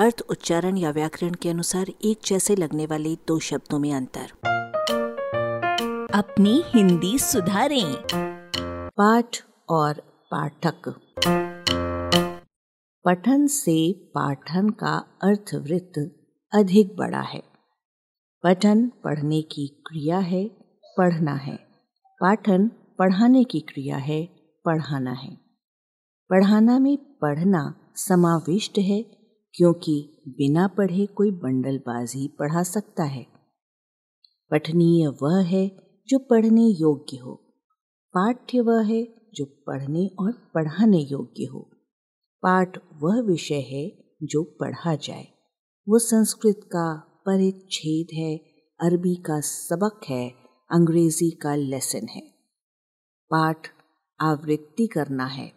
अर्थ उच्चारण या व्याकरण के अनुसार एक जैसे लगने वाले दो शब्दों में अंतर। अपनी हिंदी सुधारें। पाठ और पाठक। पठन से पाठन का अर्थवृत्त अधिक बड़ा है। पठन पढ़ने की क्रिया है पढ़ना है। पाठन पढ़ाने की क्रिया है पढ़ाना है। पढ़ाना में पढ़ना समाविष्ट है क्योंकि बिना पढ़े कोई बंडलबाजी पढ़ा सकता है। पठनीय वह है जो पढ़ने योग्य हो। पाठ्य वह है जो पढ़ने और पढ़ाने योग्य हो। पाठ वह विषय है जो पढ़ा जाए। वो संस्कृत का परिच्छेद है, अरबी का सबक है, अंग्रेज़ी का लेसन है। पाठ आवृत्ति करना है।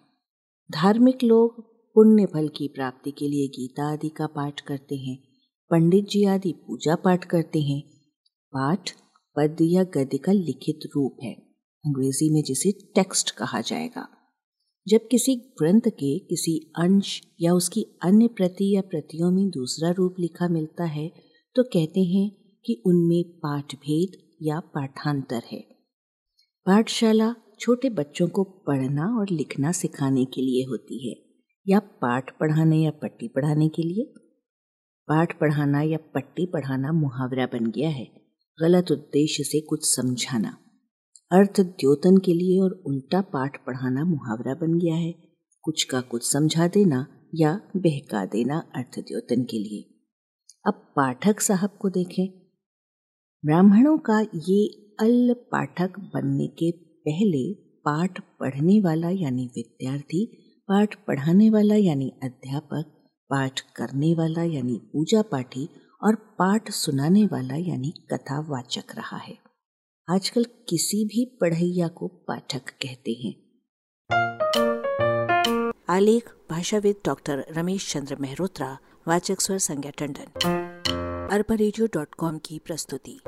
धार्मिक लोग पुण्य फल की प्राप्ति के लिए गीता आदि का पाठ करते हैं, पंडित जी आदि पूजा पाठ करते हैं, पाठ पद या गद्य का लिखित रूप है, अंग्रेज़ी में जिसे टेक्स्ट कहा जाएगा। जब किसी ग्रंथ के किसी अंश या उसकी अन्य प्रति या प्रतियों में दूसरा रूप लिखा मिलता है तो कहते हैं कि उनमें पाठ भेद या पाठांतर है। पाठशाला छोटे बच्चों को पढ़ना और लिखना सिखाने के लिए होती है। या पाठ पढ़ाने या पट्टी पढ़ाने के लिए? पाठ पढ़ाना या पट्टी पढ़ाना मुहावरा बन गया है। गलत उद्देश्य से कुछ समझाना। अर्थ द्योतन के लिए और उल्टा पाठ पढ़ाना मुहावरा बन गया है। कुछ का कुछ समझा देना या बहका देना अर्थ द्योतन के लिए। अब पाठक साहब को देखें। ब्राह्मणों का ये अल पाठक बनने के पहले पाठ पढ़ने वाला यानी विद्यार्थी पाठ पढ़ाने वाला यानी अध्यापक, पाठ करने वाला यानी पूजा पाठी और पाठ सुनाने वाला यानी कथावाचक रहा है। आजकल किसी भी पढ़ैया को पाठक कहते हैं। आलेख, भाषाविद डॉक्टर रमेश चंद्र मेहरोत्रा, वाचक स्वर संज्ञा टंडन। अरबा की प्रस्तुति।